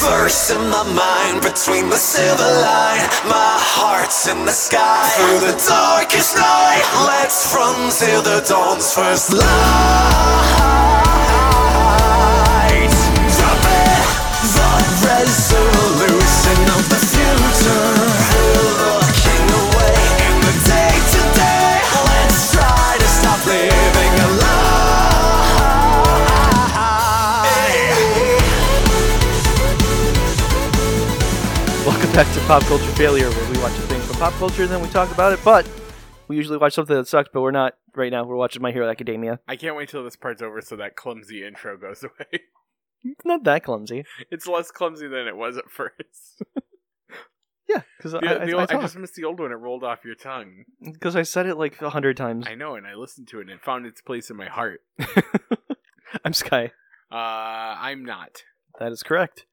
Verse in my mind between the silver line. My heart's in the sky through the darkest night. Let's run till the dawn's first light. Pop Culture Failure, where we watch a thing from pop culture and then we talk about it. But we usually watch something that sucks, but we're not right now. We're watching My Hero Academia. I can't wait till this part's over so that clumsy intro goes away. It's not that clumsy. It's less clumsy than it was at first. Yeah, because I, I, I, I, just missed the old one. It rolled off your tongue. because I said it like a hundred times. I know, and I listened to it, and it found its place in my heart. I'm Sky. Uh, I'm not. That is correct.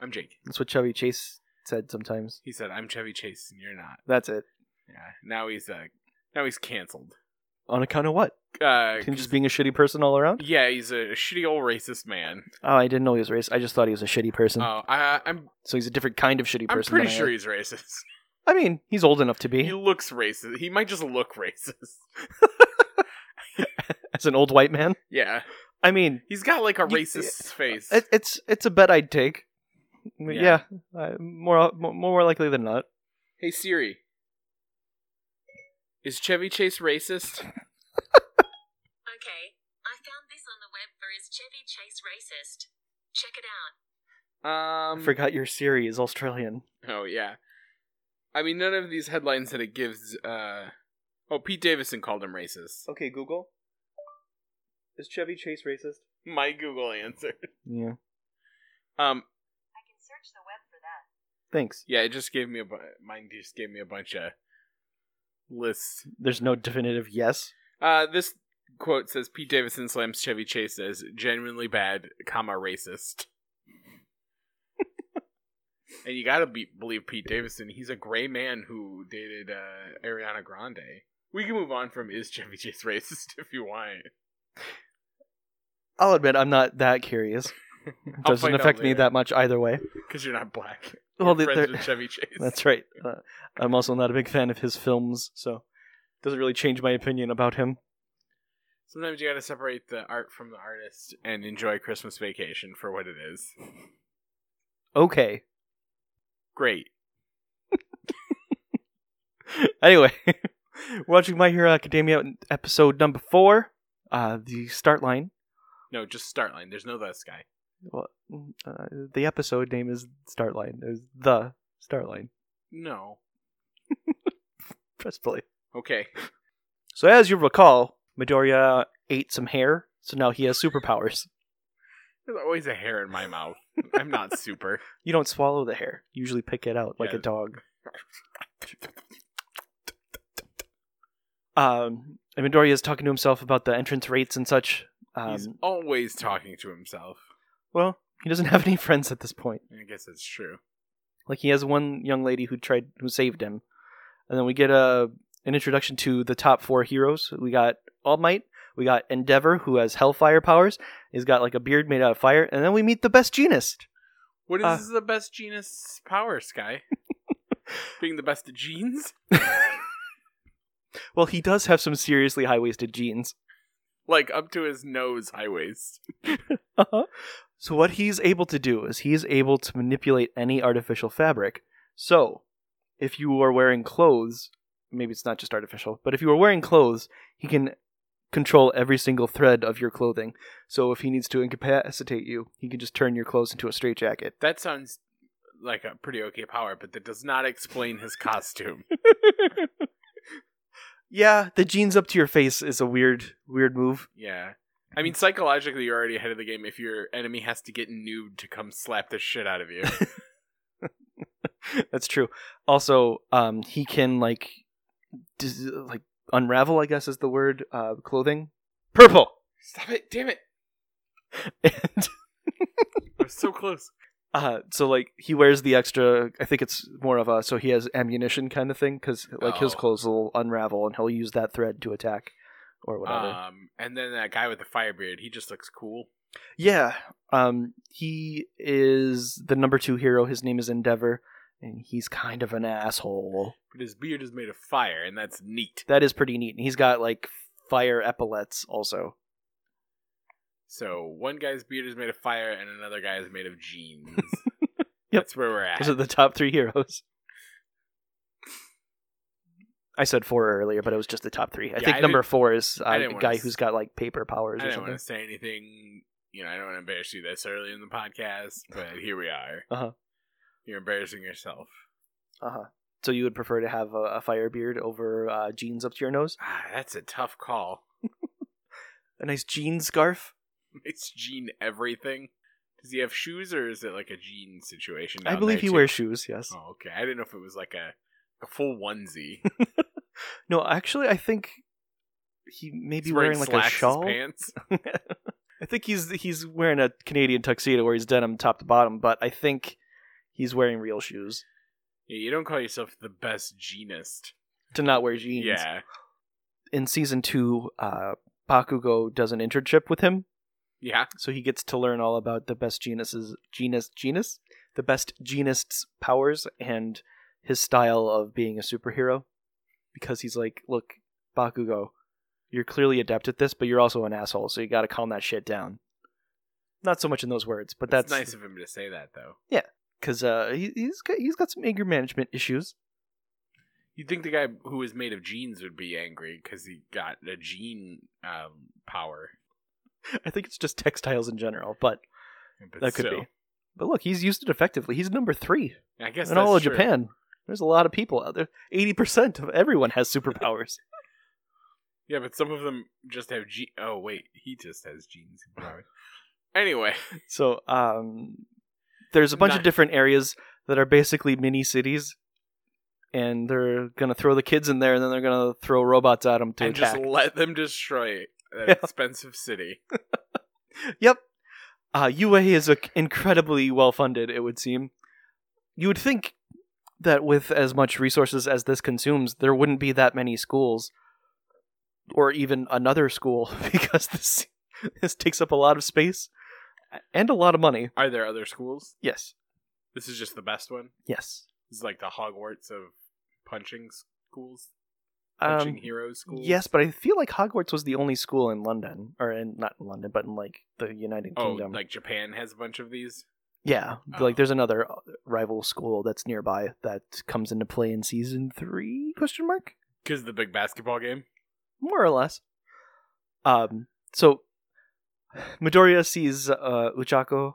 I'm Jake. That's what Chevy Chase said sometimes. He said, "I'm Chevy Chase, and you're not." That's it. Yeah. Now he's uh, now he's canceled. On account of what? Uh, Him just being a shitty person all around? yeah, he's a shitty old racist man. Oh, I didn't know he was racist. I just thought he was a shitty person. Oh, I, I'm so he's a different kind of shitty I'm person. pretty than I sure am. he's racist. I mean, he's old enough to be. He looks racist. He might just look racist. As an old white man. Yeah, I mean, he's got like a You- racist face. It, it's it's a bet I'd take. Yeah. Yeah, uh, more more more likely than not. Hey Siri, is Chevy Chase racist? Okay, I found this on the web for Is Chevy Chase Racist? Check it out. Um, I forgot your Siri is Australian. Oh yeah. I mean, none of these headlines that it gives. uh Oh, Pete Davidson called him racist. Okay, Google. Is Chevy Chase racist? My Google answer. Yeah. Um, I can search the web for that. Thanks. yeah, it just gave me a bu- mine. Just gave me a bunch of lists. There's no definitive yes. Uh, this quote says Pete Davidson slams Chevy Chase as genuinely bad, comma racist. and you gotta be, believe Pete Davidson. He's a gray man who dated uh, Ariana Grande. We can move on from is Chevy Chase racist if you want. I'll admit I'm not that curious. Doesn't affect me that much either way. because you're not black. Well, You're the- friends with Chevy Chase. That's right. Uh, I'm also not a big fan of his films, so doesn't really change my opinion about him. Sometimes you gotta separate the art from the artist and enjoy Christmas Vacation for what it is. Okay. Great. anyway, watching My Hero Academia episode number four, uh, the start line. No, just start line. There's no this guy. Well, uh, the episode name is Start Line. There's the Start Line. No. Press play. Okay. So as you recall, Midoriya ate some hair, so now he has superpowers. There's always a hair in my mouth. I'm not super. You don't swallow the hair. You usually pick it out like Yeah. a dog. Um, and Midoriya is talking to himself about the entrance rates and such. He's Um, always talking to himself. Well, he doesn't have any friends at this point. I guess that's true. Like he has one young lady who tried who saved him, and then we get a an introduction to the top four heroes. We got All Might, we got Endeavor who has Hellfire powers. He's got like a beard made out of fire, and then we meet the best Jeanist. What is Uh, the best genus power, Sky? Being the best at jeans? Well, he does have some seriously high waisted jeans. Like up to his nose, high waist. Uh-huh. So what he's able to do is he's able to manipulate any artificial fabric. So, if you are wearing clothes, maybe it's not just artificial, but if you are wearing clothes, he can control every single thread of your clothing. So if he needs to incapacitate you, he can just turn your clothes into a straitjacket. That sounds like a pretty okay power, but that does not explain his costume. yeah, the jeans up to your face is a weird, weird move. yeah. I mean, psychologically, you're already ahead of the game if your enemy has to get nude to come slap the shit out of you. That's true. Also, um, he can like, dis- like unravel. I guess is the word. Uh, clothing. Purple. Stop it! Damn it! And I was so close. uh, so like he wears the extra. I think it's more of a so he has ammunition kind of thing because like his Oh. clothes will unravel and he'll use that thread to attack or whatever. Um, and then that guy with the fire beard, he just looks cool. yeah. Um, he is the number two hero. His name is Endeavor, and he's kind of an asshole. But his beard is made of fire, and that's neat. That is pretty neat. And he's got like fire epaulets also. So one guy's beard is made of fire, and another guy is made of jeans. Yep. That's where we're at. Those are the top three heroes. I said four earlier, but it was just the top three. I Yeah, think I number four is uh, I a wanna guy s- who's got like paper powers or I or didn't something. want to say anything. You know, I don't want to embarrass you this early in the podcast, but here we are. Uh-huh. You're embarrassing yourself. Uh huh. So you would prefer to have a, a fire beard over uh, jeans up to your nose? Ah, that's a tough call. A nice jean scarf? It's jean everything. Does he have shoes, or is it like a jean situation? I down believe there, he too? wears shoes. Yes. Oh, okay. I didn't know if it was like a, a full onesie. No, actually, I think he may be He's wearing, like a shawl. pants. I think he's he's wearing a Canadian tuxedo where he's denim top to bottom, but I think he's wearing real shoes Yeah, you don't call yourself the best jeanist. to not wear jeans. Yeah. In season two, uh, Bakugo does an internship with him, Yeah. so he gets to learn all about the best genus's genus genus, the best Jeanist's powers and his style of being a superhero. Because he's like, look, Bakugo, you're clearly adept at this, but you're also an asshole, so you got to calm that shit down. Not so much in those words, but That's that's nice of him to say that, though. Yeah, because uh, he, he's got he's got some anger management issues. You'd think the guy who was made of jeans would be angry because he got a jean um, power. I think it's just textiles in general, but But that could still, be. But look, he's used it effectively. He's number three I guess in all of true. Japan. There's a lot of people out there. Eighty percent of everyone has superpowers. Yeah, but some of them just have je- Oh wait, he just has. Power. Anyway, so, um, there's a bunch of different areas that are basically mini cities, and they're gonna throw the kids in there, and then they're gonna throw robots at them to and attack. just let them destroy that Yeah. expensive city. Yep. Uh, UA is uh, incredibly well funded, it would seem. You would think that with as much resources as this consumes, there wouldn't be that many schools, or even another school, because this this takes up a lot of space and a lot of money. Are there other schools? Yes, This is just the best one. yes. This is like the Hogwarts of punching schools, punching Um, heroes schools. yes, but I feel like Hogwarts was the only school in London, or in not in London, but in like the United Oh, Kingdom. like Japan has a bunch of these. Yeah, Oh. like there's another uh, rival school that's nearby that comes into play in season three? Question mark? Because the big basketball game. More or less. Um. So Midoriya sees uh, Uchako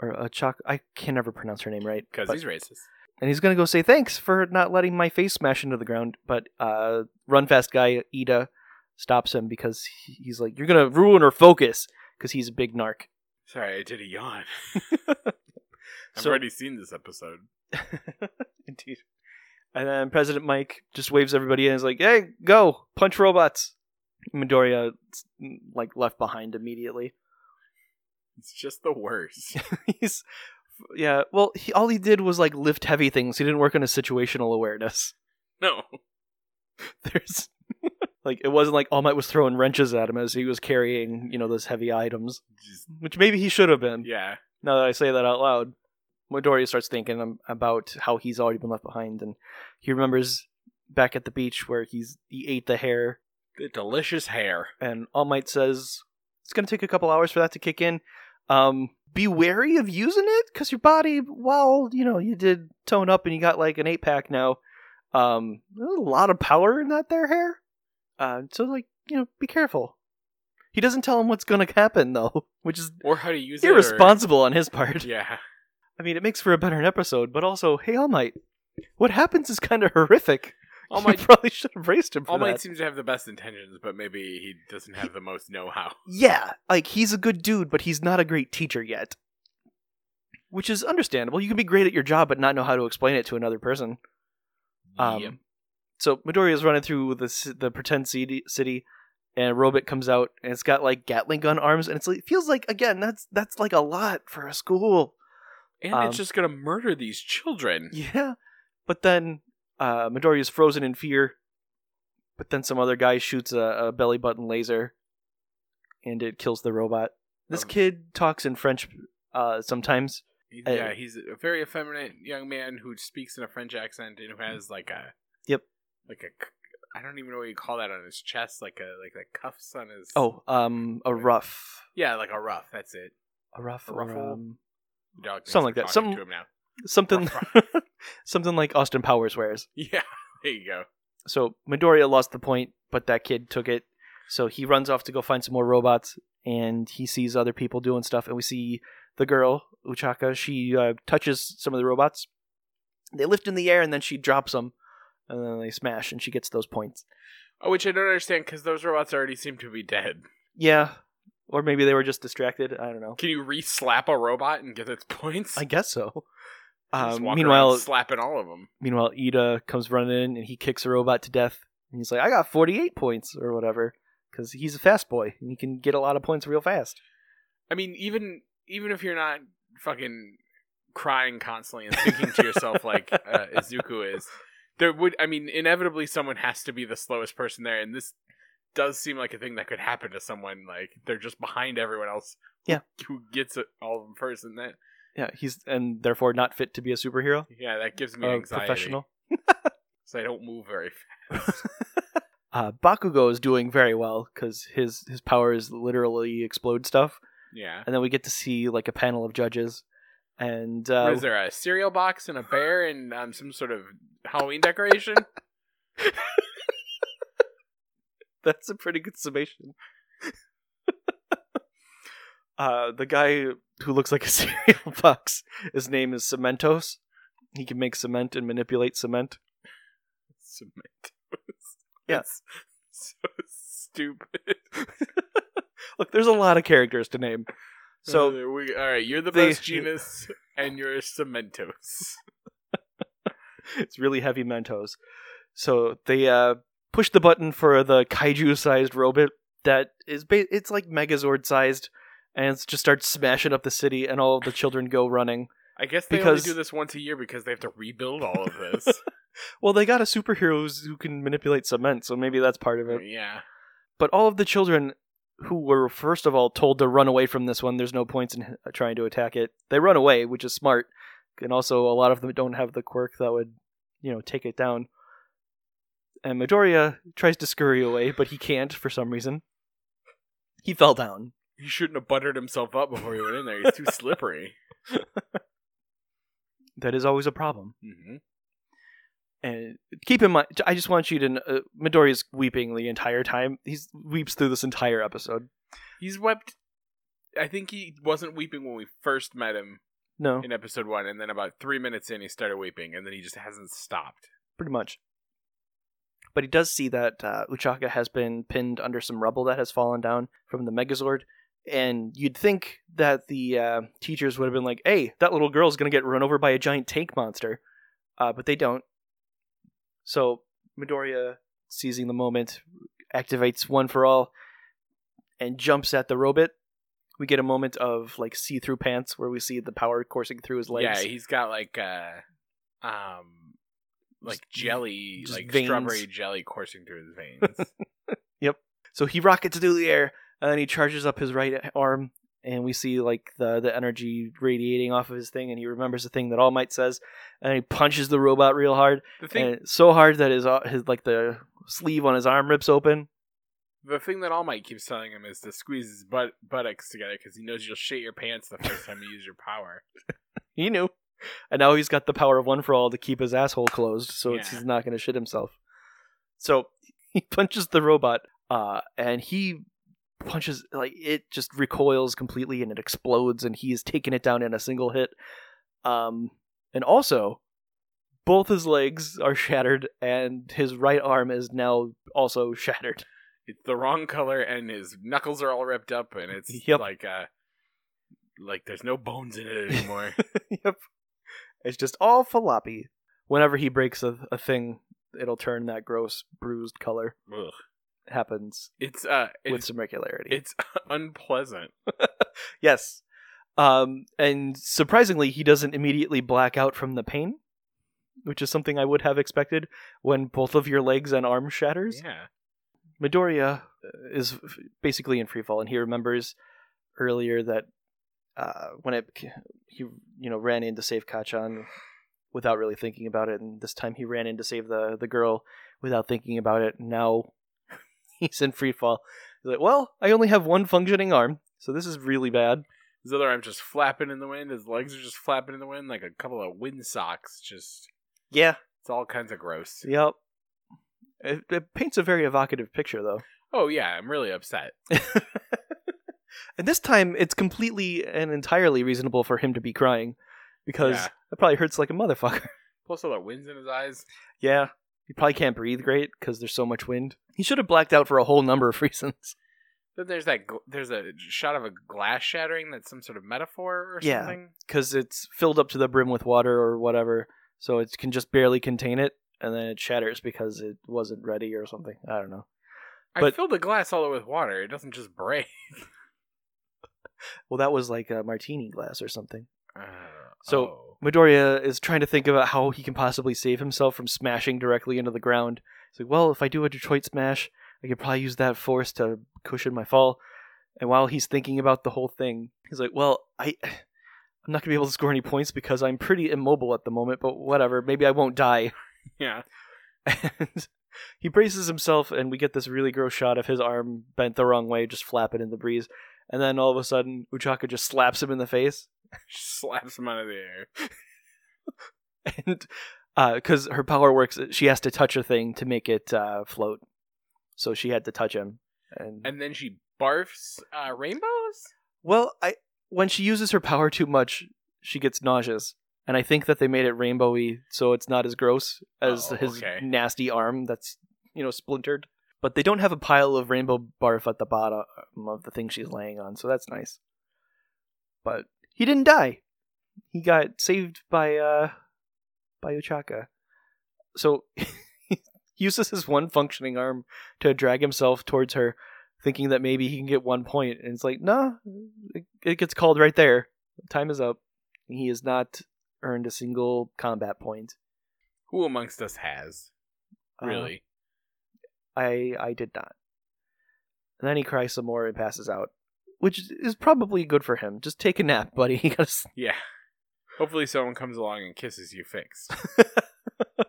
or Uchako. I can never pronounce her name right. Because he's racist. and he's gonna go say thanks for not letting my face smash into the ground. But uh, run fast guy Iida stops him because he's like, "You're gonna ruin her focus," because he's a big narc. Sorry, I did a yawn. I've So- already seen this episode. Indeed. And then President Mike just waves everybody in and is like, hey, go, punch robots. Midoriya, mm, like, left behind immediately. It's just the worst. He's, yeah, well, he, all he did was, like, lift heavy things. He didn't work on his situational awareness. no. There's, like, it wasn't like All Might was throwing wrenches at him as he was carrying, you know, those heavy items, Just, which maybe he should have been. yeah. now that I say that out loud, Midoriya starts thinking about how he's already been left behind, and he remembers back at the beach where he's he ate the hair, The delicious hair. and All Might says it's going to take a couple hours for that to kick in. Um, be wary of using it because your body, while you know you did tone up and you got like an eight pack now, um, there's a lot of power in that there hair. Uh, so like you know, be careful. He doesn't tell him what's going to happen though, which is Or how to use it. or- irresponsible on his part. Yeah. I mean, it makes for a better episode, but also, hey, All Might, what happens is kind of horrific. All you Might, probably should have braced him for All that. Might seems to have the best intentions, but maybe he doesn't have the most know-how. yeah, like he's a good dude, but he's not a great teacher yet, which is understandable. You can be great at your job, but not know how to explain it to another person. Um, Yep. So Midoriya's running through the the pretend city, city, and Robot comes out, and it's got like Gatling gun arms, and it's like, it feels like again that's that's like a lot for a school. And um, it's just gonna murder these children. Yeah, but then uh, Midoriya is frozen in fear. But then some other guy shoots a, a belly button laser, and it kills the robot. This Um, kid talks in French uh, sometimes. Uh, yeah, he's a very effeminate young man who speaks in a French accent and who has like a Yep. like a I don't even know what you call that on his chest, like a like the cuffs on his Oh, um, a ruff, yeah, like a ruff. That's it. a ruff, A or, ruffle? um, Something like that. Some- to him now. something, something like Austin Powers wears. Yeah, there you go. So Midoriya lost the point, but that kid took it. So he runs off to go find some more robots, and he sees other people doing stuff. And we see the girl Uchaka. She uh, touches some of the robots. They lift in the air, and then she drops them, and then they smash, and she gets those points. Oh, which I don't understand because those robots already seem to be dead. Yeah, or maybe they were just distracted. I don't know. Can you re-slap a robot and get its points? I guess so. Um, meanwhile, slapping all of them. meanwhile, Iida comes running in, and he kicks a robot to death. And he's like, "I got forty-eight points or whatever." Because he's a fast boy and he can get a lot of points real fast. I mean, even even if you're not fucking crying constantly and thinking to yourself like uh, Izuku is, there would I mean, inevitably someone has to be the slowest person there, and this does seem like a thing that could happen to someone. Like they're just behind everyone else. who- Yeah. who gets it all of them first, and that Yeah, he's and therefore not fit to be a superhero. yeah, that gives me A anxiety. professional. so I don't move very fast. Uh, Bakugo is doing very well because his his power is literally explode stuff, Yeah. and then we get to see like a panel of judges, and What uh, is there a cereal box and a bear and um, some sort of Halloween decoration? that's a pretty good summation. uh, the guy who looks like a cereal box, his name is Cementoss. He can make cement and manipulate cement. Cementoss. Yes. So stupid. Look, there's a lot of characters to name. So Uh, we, all right, you're the they- best genus, and you're Cementoss. it's really heavy Mentos. So they uh, push the button for the kaiju-sized robot that is ba- it's like Megazord sized, and it just starts smashing up the city, and all of the children go running. I guess they Because- only do this once a year because they have to rebuild all of this. Well, they got a superhero who can manipulate cement, so maybe that's part of it. yeah, But all of the children who were first of all told to run away from this one, there's no points in uh, trying to attack it. They run away, which is smart, and also a lot of them don't have the quirk that would, you know, take it down. And Midoriya tries to scurry away, but he can't for some reason. He fell down. he shouldn't have buttered himself up before he went in there. He's too slippery. That is always a problem. hmm And keep in mind, I just want you to. kn- Uh, Midoriya's weeping the entire time. He weeps through this entire episode. He's wept. I think he wasn't weeping when we first met him No, in episode one, and then about three minutes in, he started weeping, and then he just hasn't stopped. pretty much. But he does see that uh, Uchaka has been pinned under some rubble that has fallen down from the Megazord. And you'd think that the uh, teachers would have been like, hey, that little girl's going to get run over by a giant tank monster. Uh, but they don't. So Midoriya, seizing the moment, activates One for All and jumps at the robot. We get a moment of like see through pants where we see the power coursing through his legs. Yeah, he's got like uh um like jelly, just like veins. strawberry jelly coursing through his veins. Yep. So he rockets through the air, and then he charges up his right arm, and we see like the the energy radiating off of his thing, and he remembers the thing that All Might says, and he punches the robot real hard, the thing, and so hard that his uh, his like the sleeve on his arm rips open. the thing that All Might keeps telling him is to squeeze his butt buttocks together because he knows you'll shit your pants the first time you use your power. He knew, and now he's got the power of One for All to keep his asshole closed, so it's, Yeah. he's not going to shit himself. So he punches the robot, uh, and he punches like it just recoils completely and it explodes, and he's taken it down in a single hit. Um, and also, both his legs are shattered, and his right arm is now also shattered. It's the wrong color, and his knuckles are all ripped up, and it's Yep. like uh like there's no bones in it anymore. yep, it's just all floppy. Whenever he breaks a, a thing, it'll turn that gross bruised color. Ugh. Happens It's uh with it's some regularity. it's unpleasant. yes. Um, and surprisingly, he doesn't immediately black out from the pain, which is something I would have expected when both of your legs and arms shatters. Yeah. Midoriya uh, is basically in free fall, and he remembers earlier that uh, when it he you know ran in to save Kacchan without really thinking about it, and this time he ran in to save the the girl without thinking about it. Now he's in free fall. He's like, well, I only have one functioning arm, so this is really bad. His other arm's just flapping in the wind. His legs are just flapping in the wind like a couple of wind socks. Just Yeah. it's all kinds of gross. Yep. It, it paints a very evocative picture, though. Oh yeah, I'm really upset. and this time, it's completely and entirely reasonable for him to be crying because Yeah. that probably hurts like a motherfucker. Plus all the winds in his eyes. yeah, he probably can't breathe great because there's so much wind. He should have blacked out for a whole number of reasons. Then there's that. gl- There's a shot of a glass shattering. That's some sort of metaphor or Yeah. something. Because it's filled up to the brim with water or whatever, so it can just barely contain it, and then it shatters because it wasn't ready or something. I don't know. I But- filled the glass all the way with water. It doesn't just break. Well, that was like a martini glass or something. Uh, So- oh. Midoriya is trying to think about how he can possibly save himself from smashing directly into the ground. He's like, well, if I do a Detroit smash, I could probably use that force to cushion my fall. And while he's thinking about the whole thing, he's like, well, I, I'm not gonna be able to score any points because I'm pretty immobile at the moment. But whatever, maybe I won't die. yeah. And he braces himself, and we get this really gross shot of his arm bent the wrong way, just flapping in the breeze. And then all of a sudden, Uchaka just slaps him in the face. Slaps him out of the air. and because her power works, she has to touch a thing to make it uh, float. So she had to touch him. And, And then she barfs uh, rainbows. well, I when she uses her power too much, she gets nauseous. And I think that they made it rainbowy, so it's not as gross as Oh, his okay. nasty arm that's you know splintered. But they don't have a pile of rainbow barf at the bottom of the thing she's laying on, so that's nice. But he didn't die. He got saved by uh by Uchaka. So he uses his one functioning arm to drag himself towards her, thinking that maybe he can get one point, and it's like, no, it, it gets called right there. Time is up. He has not earned a single combat point. Who amongst us has? Uh, Really? I I did not. And then he cries some more and passes out, which is probably good for him. Just take a nap, buddy. You gotta s- yeah. Hopefully someone comes along and kisses you fixed.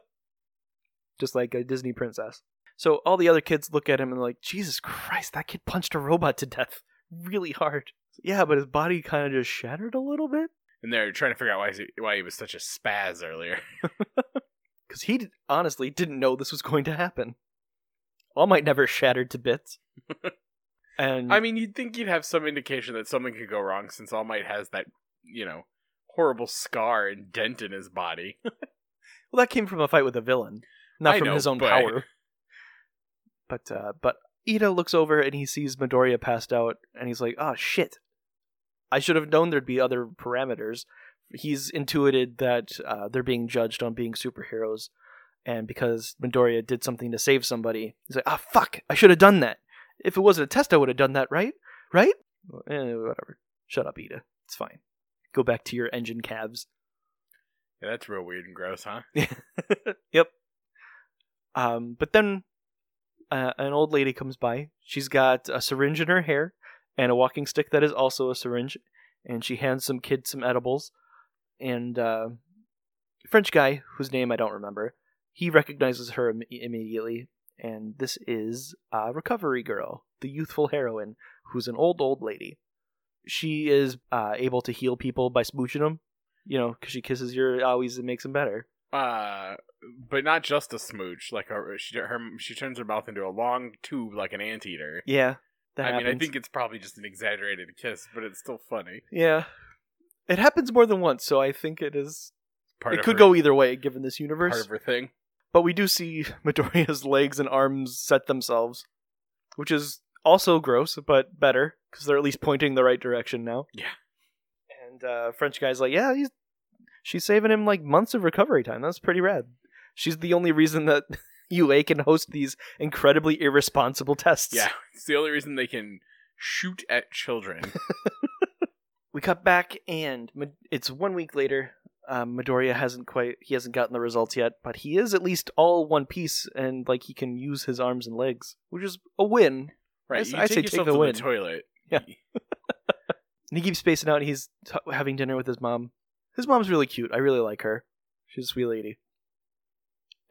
just like a Disney princess. So all the other kids look at him and they're like, Jesus Christ, that kid punched a robot to death really hard. Yeah, but his body kind of just shattered a little bit And they're trying to figure out why he, why he was such a spaz earlier. because he d- honestly didn't know this was going to happen. All Might never shattered to bits. and I mean, you'd think you'd have some indication that something could go wrong since All Might has that, you know, horrible scar and dent in his body. Well, that came from a fight with a villain, not I from know, his own but- power. But uh, but Iida looks over and he sees Midoriya passed out, and he's like, "Oh shit! I should have known there'd be other parameters." He's intuited that uh, they're being judged on being superheroes, and because Midoriya did something to save somebody, he's like, "Ah, fuck! I should have done that. If it wasn't a test, I would have done that, right? Right? Eh, whatever. Shut up, Iida. It's fine. Go back to your engine calves." Yeah, that's real weird and gross, huh? yep. Um, but then uh, an old lady comes by. She's got a syringe in her hair and a walking stick that is also a syringe, and she hands some kid some edibles. And uh, French guy whose name I don't remember, he recognizes her Im- immediately, and this is uh, Recovery Girl, the youthful heroine, who's an old old lady. She is uh, able to heal people by smooching them, you know, because she kisses your owies and makes them better. Uh, but not just a smooch. Like her, she, her, she turns her mouth into a long tube like an anteater. Yeah, that I mean, I think it's probably just an exaggerated kiss, but it's still funny. Yeah, it happens more than once, so I think it is. Part it could her, go either way, given this universe. part of her thing. But we do see Midoriya's legs and arms set themselves, which is also gross, but better because they're at least pointing the right direction now. Yeah. And uh, French guy's like, yeah, he's she's saving him like months of recovery time. That's pretty rad. She's the only reason that UA can host these incredibly irresponsible tests. Yeah, it's the only reason they can shoot at children. we cut back and it's one week later um, midoriya hasn't quite he hasn't gotten the results yet but he is at least all one piece and like he can use his arms and legs which is a win Right, I take say yourself take the to win. the toilet. Yeah. And he keeps spacing out. And he's t- having dinner with his mom. His mom's really cute. I really like her. She's a sweet lady.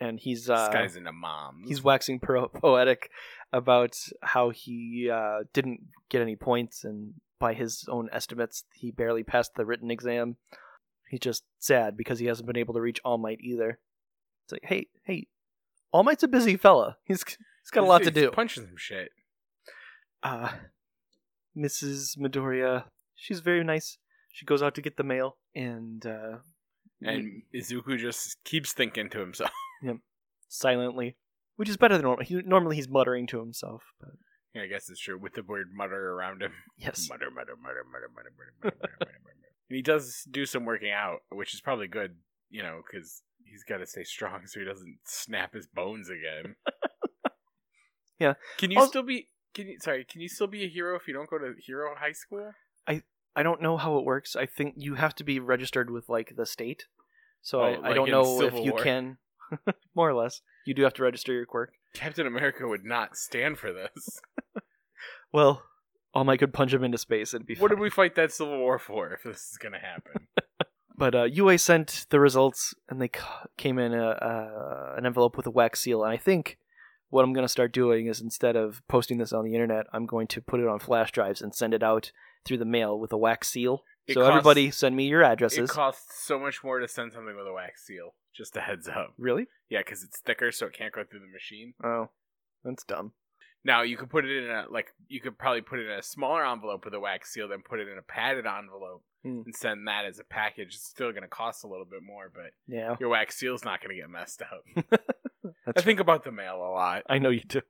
And he's uh, this guy's into mom. he's waxing pro- poetic about how he uh, didn't get any points, and by his own estimates, he barely passed the written exam. He's just sad because he hasn't been able to reach All Might either. It's like, hey, hey, All Might's a busy fella. He's he's got a lot to do. Punching some shit. Uh, Mrs. Midoriya, she's very nice. She goes out to get the mail, and uh, And Izuku just keeps thinking to himself. Yep. Silently, which is better than normal. He, normally he's muttering to himself, but Yeah, I guess it's true with the word mutter around him. yes, Mutter, mutter, mutter, mutter, mutter, mutter, mutter, mutter, mutter, mutter. And he does do some working out, which is probably good, you know, because he's got to stay strong so he doesn't snap his bones again. Yeah. Can you Also- still be? Can you? Sorry. Can you still be a hero if you don't go to hero high school? I I don't know how it works. I think you have to be registered with like the state, so Oh, I, I don't know if Civil you War? can. More or less, you do have to register your quirk. Captain America would not stand for this. Well, All Might could punch him into space and be. What fine. did we fight that Civil War for if this is gonna happen? But uh, UA sent the results, and they c- came in a, uh, an envelope with a wax seal. And I think what I'm going to start doing is instead of posting this on the internet, I'm going to put it on flash drives and send it out through the mail with a wax seal. It so costs- everybody, send me your addresses. It costs so much more to send something with a wax seal. Just a heads up. really? Yeah, because it's thicker, so it can't go through the machine. Oh, that's dumb. Now you could put it in a like you could probably put it in a smaller envelope with a wax seal, then put it in a padded envelope Hmm. and send that as a package. It's still going to cost a little bit more, but Yeah, your wax seal's not going to get messed up. I think about the mail a lot. I know you do.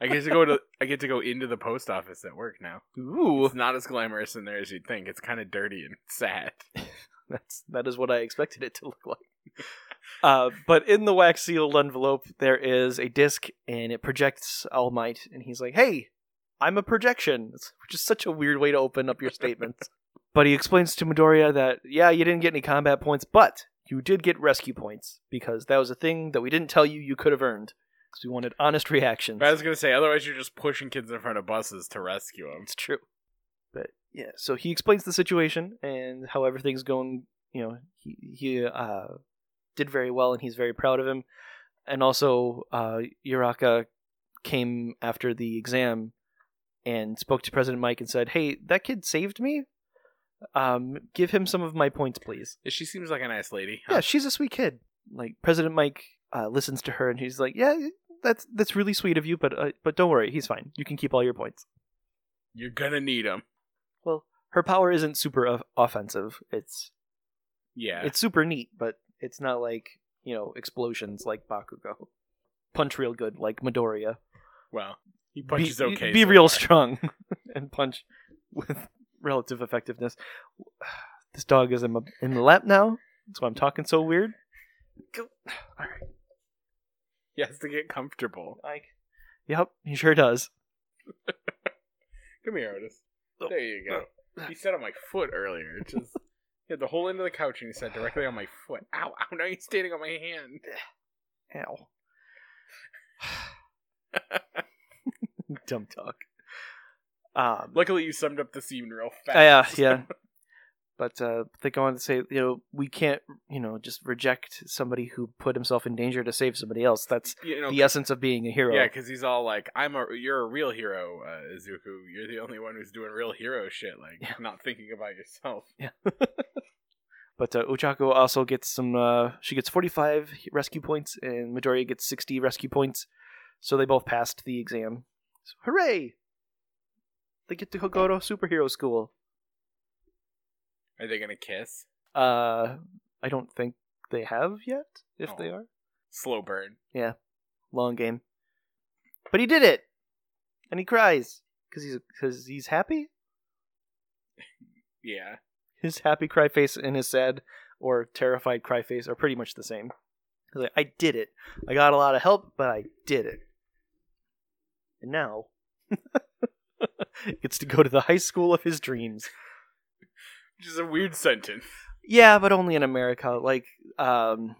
I get to go to I get to go into the post office at work now. Ooh, It's not as glamorous in there as you'd think. It's kind of dirty and sad. that's that is what I expected it to look like. Uh, but in the wax sealed envelope, there is a disc, and it projects All Might, and he's like, "Hey, I'm a projection," It's- which is such a weird way to open up your statements. but he explains to Midoriya that, yeah, you didn't get any combat points, but you did get rescue points because that was a thing that we didn't tell you you could have earned. Because we wanted honest reactions. I was going to say, otherwise you're just pushing kids in front of buses to rescue them. It's true. But yeah, so he explains the situation and how everything's going. You know, he he uh, did very well, and he's very proud of him. And also, uh, Uraka came after the exam and spoke to President Mike and said, "Hey, that kid saved me. Um, give him some of my points, please." She seems like a nice lady. Yeah, she's a sweet kid. Like President Mike uh, listens to her, and he's like, "Yeah, that's that's really sweet of you, but uh, but don't worry, he's fine. You can keep all your points." You're going to need them. Well, her power isn't super of- offensive. It's Yeah. it's super neat, but it's not like you know explosions like Bakugo. Punch real good like Midoriya. well, he punches be, okay. Be so real far. strong and punch with relative effectiveness. This dog is in my in the lap now. That's why I'm talking so weird. Go. All right, He has to get comfortable. Like, Yep, he sure does. Come here, Otis. Oh. There you go. He sat on my foot earlier. Just he had the whole end of the couch and he sat directly on my foot. Ow! Ow! Now he's standing on my hand. Ow. Dumb talk. Um, Luckily, you summed up the scene real fast. yeah, yeah. But uh, they go on to say, you know, we can't, you know, just reject somebody who put himself in danger to save somebody else. That's You know, the essence of being a hero. yeah, because he's all like, "I'm a, you're a real hero, uh, Izuku. You're the only one who's doing real hero shit, like Yeah. not thinking about yourself." Yeah. But uh, Ochako also gets some. Uh, she gets 45 rescue points, and Midoriya gets 60 rescue points. So they both passed the exam. So, hooray! They get to go to superhero school. Are they gonna kiss? Uh, I don't think they have yet. If they Oh. are, Slow burn. Yeah, long game. But he did it, and he cries because he's because he's happy. Yeah. His happy cry face and his sad or terrified cry face are pretty much the same. He's like, I did it. I got a lot of help, but I did it. And now gets to go to the high school of his dreams. Which is a weird sentence. Yeah, but only in America. Like um,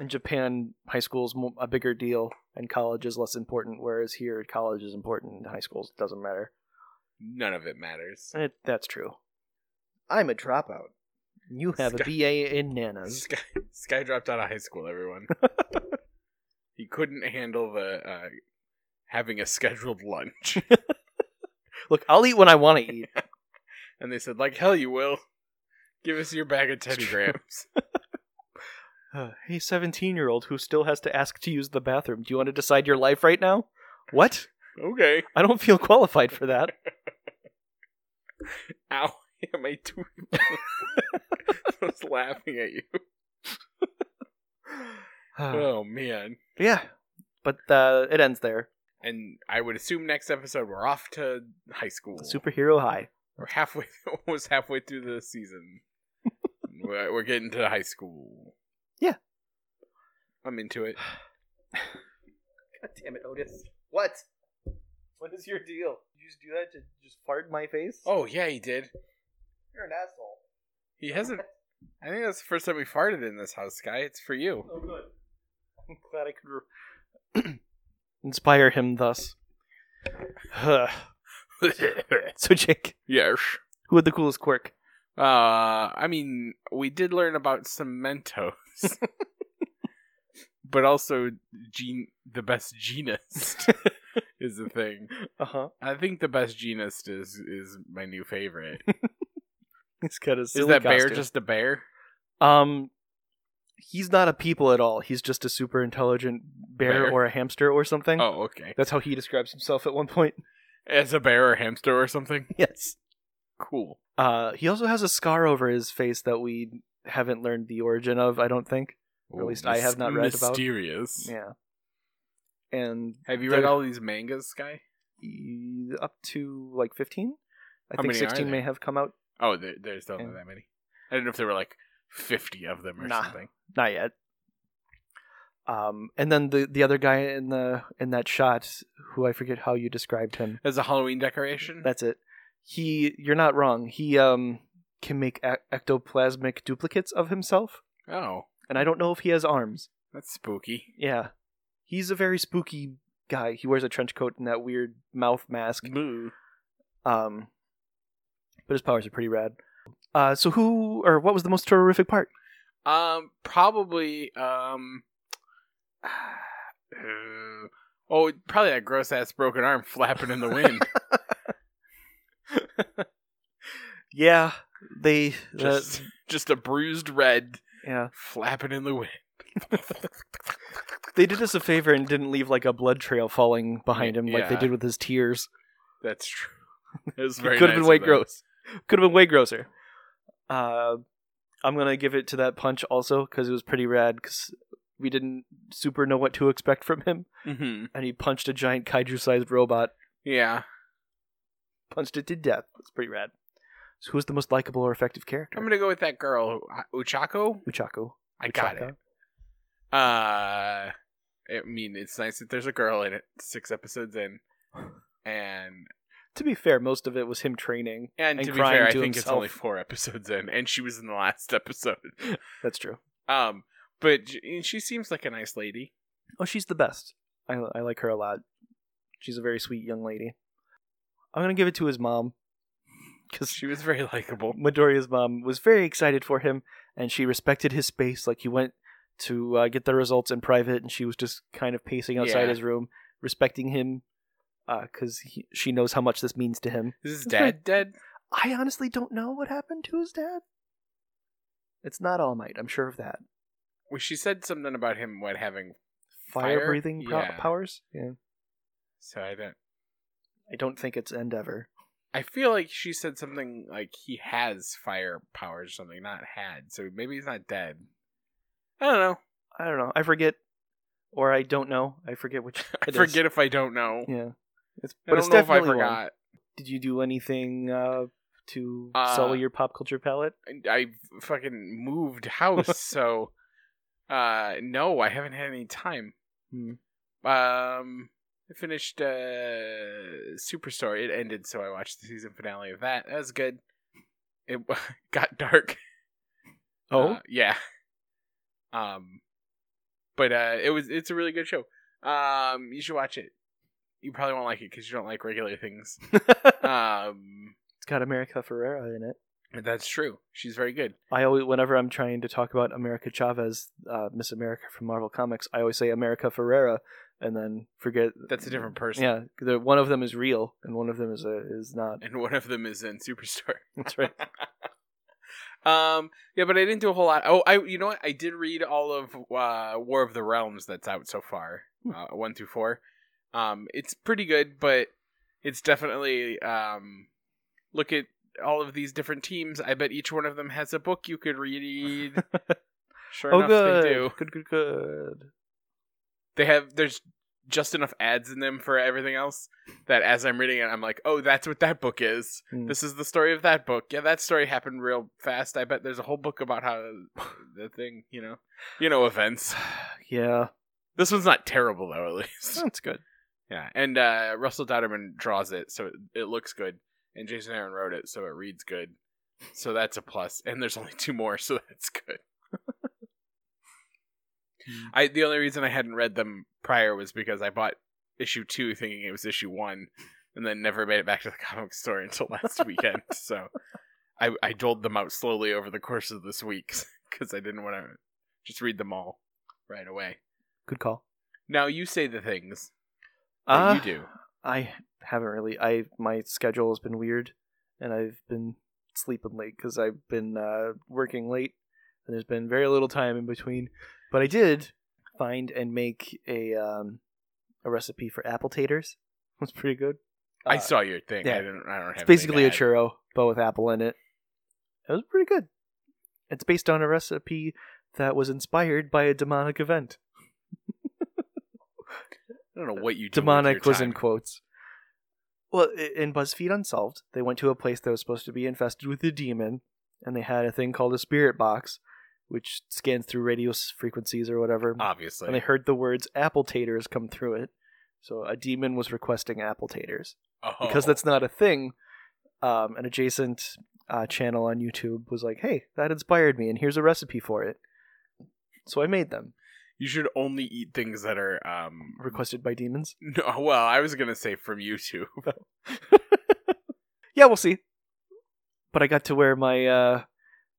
in Japan, high school's mo- a bigger deal, and college is less important. Whereas here, college is important, and high school doesn't matter. none of it matters. It, that's true. I'm a dropout. You have a BA in nanas. Sky, Sky dropped out of high school. Everyone. he couldn't handle the uh, having a scheduled lunch, Look, I'll eat when I want to eat. and they said, "Like hell, you will. Give us your bag of Teddy. Grahams." Uh, hey, 17 year old who still has to ask to use the bathroom. Do you want to decide your life right now? What? okay. I don't feel qualified for that. Ow! am I tooth. I was laughing at you. Uh, Oh man. yeah, but uh, it ends there. And I would assume next episode we're off to high school. Superhero high. We're halfway, almost halfway through the season. we're, we're getting to high school. Yeah. I'm into it. God damn it, Otis. What? What is your deal? Did you just do that to just fart in my face? Oh yeah, he did. you're an asshole. He hasn't. I think that's the first time we farted in this house, guy. It's for you. Oh, good. I'm glad I could re- inspire him thus. so, Jake, yes. who had the coolest quirk? Uh, I mean, we did learn about some Mentos, but also gen- the best Jeanist is the thing. Uh huh. I think the best Jeanist is is my new favorite. He's got a is silly that bear just a bear? Um, he's not a people at all. He's just a super intelligent bear, Bear? or a hamster or something. Oh, okay. That's how he describes himself at one point. As a bear or hamster or something. Yes. Cool. Uh, he also has a scar over his face that we haven't learned the origin of. I don't think. Or at least I have not read about. Mysterious. Yeah. And Have you read all these mangas, Sky? e- up to like fifteen. I How think many are sixteen may have come out. Oh, there, there's don't Yeah. that many. I don't know if there were like fifty of them or Nah. something. Not yet. Um, and then the the other guy in the in that shot, who I forget how you described him. As a Halloween decoration. That's it. He, you're not wrong. He um can make e- ectoplasmic duplicates of himself, oh, and I don't know if he has arms. that's spooky. Yeah, he's a very spooky guy. He wears a trench coat and that weird mouth mask. Boo. Um, but his powers are pretty rad. Uh, so who or what was the most terrific part? Um, probably um. Uh, oh, probably that gross ass broken arm flapping in the wind. Yeah, they just, just a bruised red yeah flapping in the wind. they did us a favor and didn't leave like a blood trail falling behind him like they did with his tears. That's true. It was It could have nice been way gross. Could have been way grosser. Uh, I'm gonna give it to that punch also because it was pretty rad. Because we didn't super know what to expect from him, Mhm. and he punched a giant kaiju-sized robot, Yeah. punched it to death. It's pretty rad. So who's the most likable or effective character? I'm gonna go with that girl, Uchako. Uchako. I got it. Uh, I mean, it's nice that there's a girl in it. Six episodes in, and To be fair, most of it was him training. and, And to be crying fair, I to think it's himself. only four episodes in, and she was in the last episode. That's true. Um, but she seems like a nice lady. Oh, she's the best. I, I like her a lot. She's a very sweet young lady. I'm gonna give it to his mom because She was very likable. Midoriya's mom was very excited for him, and she respected his space. Like he went to uh, get the results in private, and she was just kind of pacing outside Yeah. his room, respecting him, because she knows how much this means to him. Is his dad dead? I honestly don't know what happened to his dad. It's not All Might. I'm sure of that. Well, she said something about him what having. Fire, Fire? breathing Yeah. powers. Yeah, So I don't. I don't think it's Endeavor. I feel like she said something like he has fire powers or something, not had. So maybe he's not dead. I don't know. I don't know. I forget, or I don't know. I forget which. I it is. forget if I don't know. Yeah, it's, I but don't it's know if I definitely. Did you do anything uh, to Uh, sully your pop culture palette? I, I fucking moved house, so uh no, I haven't had any time. Hmm. Um I finished uh Superstore. It ended, so I watched the season finale of that. That was good. It got dark. Oh, Uh, yeah. Um but uh it was it's a really good show. Um you should watch it. you probably won't like it because you don't like regular things. um, it's got America Ferrera in it. That's true. She's very good. I always, whenever I'm trying to talk about America Chavez, uh, Miss America from Marvel Comics, I always say America Ferrera, and then forget That's a different person. Yeah, the, one of them is real, and one of them is a, is not. and one of them is in Superstar. That's right. um, yeah, but I didn't do a whole lot. Oh, I you know what? I did read all of uh, War of the Realms that's out so far, Hmm. uh, one through four. Um, it's pretty good, but it's definitely um, look at all of these different teams. I bet each one of them has a book you could read. Sure oh, enough, good. they do. Good, good, good. They have there's just enough ads in them for everything else that as I'm reading it, I'm like, oh, that's what that book is. Hmm. This is the story of that book. Yeah, that story happened real fast. I bet there's a whole book about how the thing, you know, you know, events. Yeah, This one's not terrible though, at least. that's good. Yeah, and uh, Russell Dauterman draws it, so it, it looks good, and Jason Aaron wrote it, so it reads good. So that's a plus. And there's only two more, so that's good. I the only reason I hadn't read them prior was because I bought issue two thinking it was issue one, and then never made it back to the comic store until last weekend. So I I doled them out slowly over the course of this week because I didn't want to just read them all right away. Good call. Now you say the things Uh, you do. I haven't really. I my schedule has been weird, and I've been sleeping late because I've been uh, working late, and there's been very little time in between. But I did find and make a um, a recipe for apple taters. It was pretty good. I Uh, saw your thing. yeah. I didn't. I don't have. It's basically a anything to add. churro, but with apple in it. It was pretty good. It's based on a recipe that was inspired by a demonic event. I don't know what you do. with demonic your was in quotes. Well, in BuzzFeed Unsolved, they went to a place that was supposed to be infested with a demon, and they had a thing called a spirit box, which scans through radio frequencies or whatever. Obviously, and they heard the words apple taters come through it. So a demon was requesting apple taters. oh. Because that's not a thing, um, an adjacent uh, channel on YouTube was like, hey, that inspired me, and here's a recipe for it. So I made them, you should only eat things that are um. requested by demons. No, well, I was gonna say from YouTube. yeah, we'll see. But I got to wear my uh,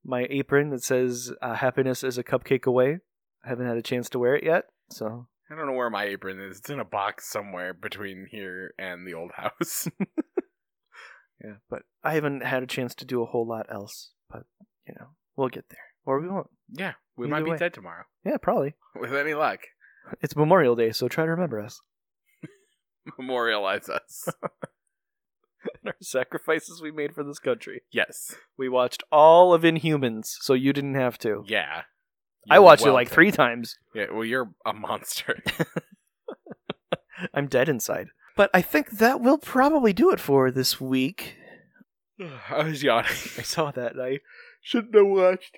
my apron that says uh, "Happiness is a cupcake away." I haven't had a chance to wear it yet, so I don't know where my apron is. It's in a box somewhere between here and the old house. yeah. But I haven't had a chance to do a whole lot else. But you know, we'll get there, or we won't. yeah, we Either might be way. dead tomorrow Yeah, probably. with any luck. It's Memorial Day, so try to remember us. Memorialize us. and Our sacrifices we made for this country. yes. We watched all of Inhumans, so you didn't have to. Yeah. I You're watched it like welcome. three times. Yeah. Well, you're a monster. I'm dead inside. But I think that will probably do it for this week. I was yawning. I saw that and I shouldn't have watched.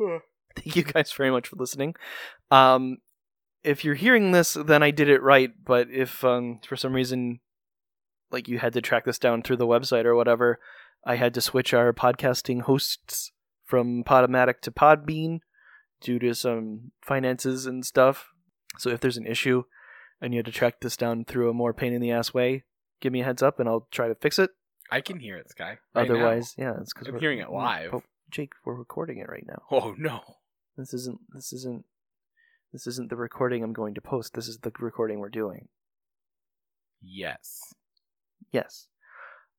Thank you guys very much for listening. Um, if you're hearing this, then I did it right. But if um, for some reason, like you had to track this down through the website or whatever, I had to switch our podcasting hosts from Podomatic to Podbean due to some finances and stuff. So if there's an issue and you had to track this down through a more pain in the ass way, give me a heads up and I'll try to fix it. I can hear it, Sky. right now. Otherwise, yeah, it's because I'm we're hearing it live. Jake, we're recording it right now. Oh no. This isn't. This isn't. This isn't the recording I'm going to post. This is the recording we're doing. Yes. Yes.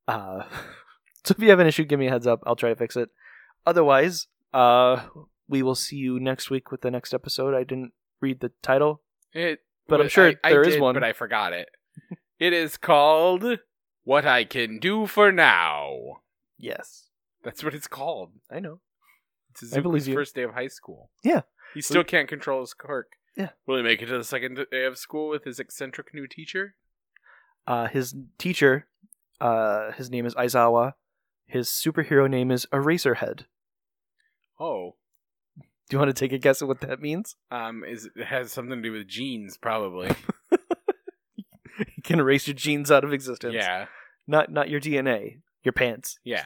Uh, so if you have an issue, give me a heads up. I'll try to fix it. Otherwise, uh, we will see you next week with the next episode. I didn't read the title. It. But I'm sure I, I there is did, one. but I forgot it. it is called "What I Can Do for Now." Yes, That's what it's called. I know. It's I believe Izuku's you. first day of high school. Yeah. He still can't control his quirk. Yeah. Will he make it to the second day of school with his eccentric new teacher? Uh, his teacher, uh, his name is Aizawa. His superhero name is Eraserhead. Oh. Do you want to take a guess at what that means? Um, is it has something to do with genes, probably. He can erase your genes out of existence. yeah, Not not your DNA, your pants. yeah,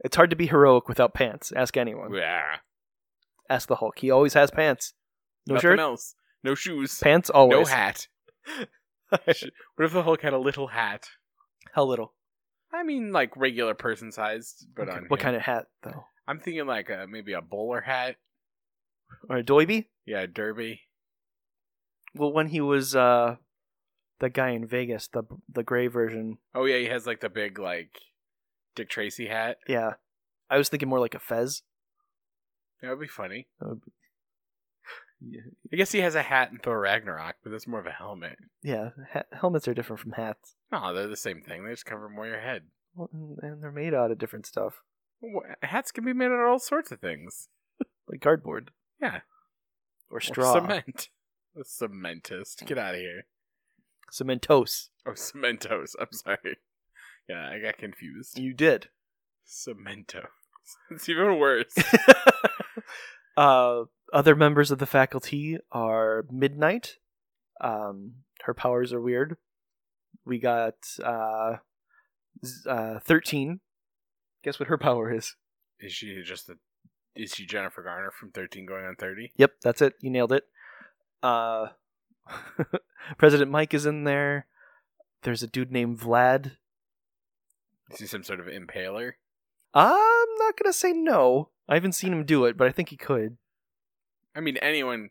It's hard to be heroic without pants. Ask anyone. yeah. Ask the Hulk. He always has pants. No Nothing shirt, else. No shoes. pants always. No hat. What if the Hulk had a little hat? How little? I mean, like regular person sized, but Okay, on What him. kind of hat though? I'm thinking like a maybe a bowler hat. Or a doiby? Yeah, a derby. Well, when he was uh, the guy in Vegas, the the gray version. Oh yeah, he has like the big like Dick Tracy hat. Yeah, I was thinking more like a fez. That would be funny. Would be- Yeah, I guess he has a hat in Thor Ragnarok, but that's more of a helmet. yeah ha- helmets are different from hats, No, they're the same thing. They just cover more of your head. well, and- they're made out of different stuff, Wha- Hats can be made out of all sorts of things. like cardboard Yeah. or Or straw, cement. A cementist. Get out of here. Cementoss. Oh, Cementoss. I'm sorry. Yeah, I got confused. You did. Cemento. It's even worse. uh, other members of the faculty are Midnight. Um, her powers are weird. We got uh, uh, thirteen. Guess what her power is? Is she just a? Is she Jennifer Garner from Thirteen Going on Thirty? Yep, that's it. You nailed it. Uh, Present Mic is in there. There's a dude named Vlad. Is he some sort of impaler? I'm not gonna say no. I haven't seen him do it, but I think he could. I mean, anyone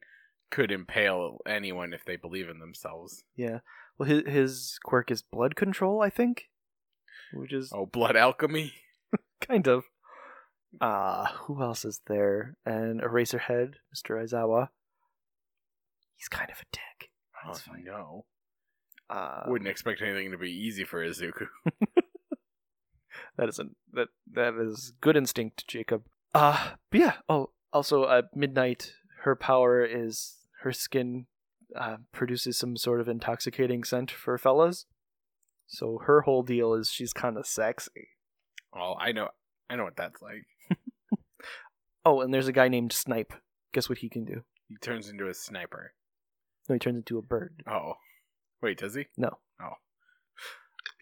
could impale anyone if they believe in themselves. Yeah. Well, his his quirk is blood control, I think, which is Oh, blood alchemy. kind of. Uh, who else is there? And Eraserhead, Mr. Aizawa. He's kind of a dick. Oh That's fine. no! Uh, Wouldn't expect anything to be easy for Izuku. that is a, that that is good instinct, Jacob. Uh, but yeah. Oh, also, uh, Midnight. Her power is her skin uh, produces some sort of intoxicating scent for fellas. So her whole deal is she's kind of sexy. Oh, I know. I know what that's like. Oh, and there's a guy named Snipe. Guess what he can do? He turns into a sniper. No, he turns into a bird. Oh, wait, does he? No. Oh.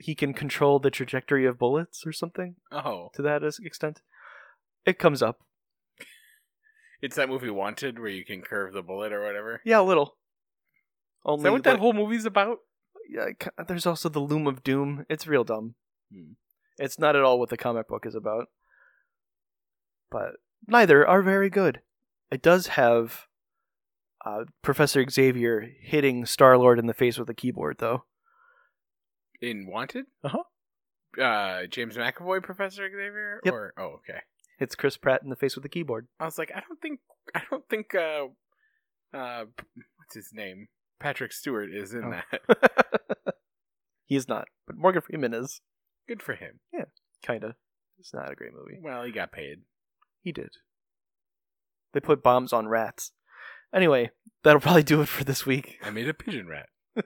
He can control the trajectory of bullets or something Oh, to that extent. It comes up. it's that movie Wanted where you can curve the bullet or whatever. Yeah, a little. Only Is that what that like- whole movie's about? yeah, there's also the Loom of Doom. It's real dumb. Hmm. It's not at all what the comic book is about. But neither are very good. It does have uh, Professor Xavier hitting Star Lord in the face with a keyboard, though. In Wanted? Uh-huh. Uh, James McAvoy, Professor Xavier? Yep. Or oh, okay. Hits Chris Pratt in the face with a keyboard. I was like, I don't think, I don't think, uh, uh, what's his name? Patrick Stewart is in Oh. that. he is not, but Morgan Freeman is. Good for him. Yeah. Kinda. It's not a great movie. Well, he got paid. He did. They put bombs on rats. Anyway, that'll probably do it for this week. I made a pigeon rat.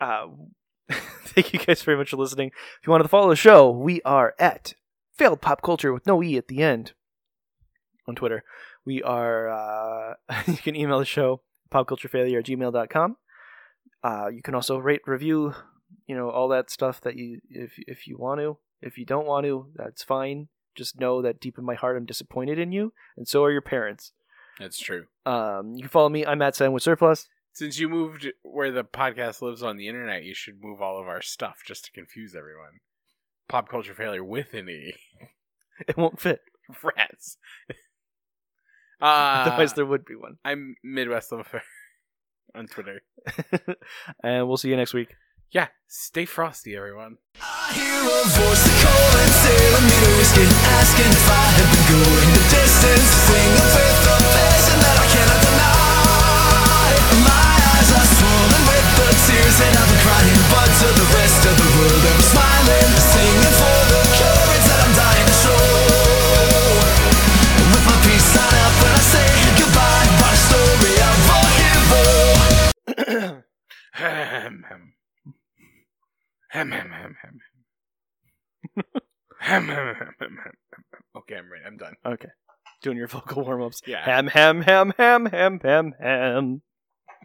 Uh, thank you guys very much for listening. If you wanted to follow the show, we are at Failed Pop Culture with no E at the end on Twitter. We are, uh, you can email the show, popculturefailure at gmail.com. Uh, you can also rate, review, you know, all that stuff that you, if, if you want to. If you don't want to, that's fine. Just know that deep in my heart, I'm disappointed in you, and so are your parents. That's true. Um, you can follow me. I'm at Sandwich Surplus. Since you moved where the podcast lives on the internet, you should move all of our stuff just to confuse everyone. Pop culture failure with an E. It won't fit. Rats. Uh, Otherwise, there would be one. I'm Midwest Love Affair on Twitter. and we'll see you next week. Yeah, stay frosty, everyone. I hear a voice calling, telling me to risk it, asking if I had been going the distance. Sing a faith of passion that I cannot deny. Okay, I'm ready. I'm done. okay. Doing your vocal warm ups. Yeah. Ham, ham, ham, ham, ham, ham, ham.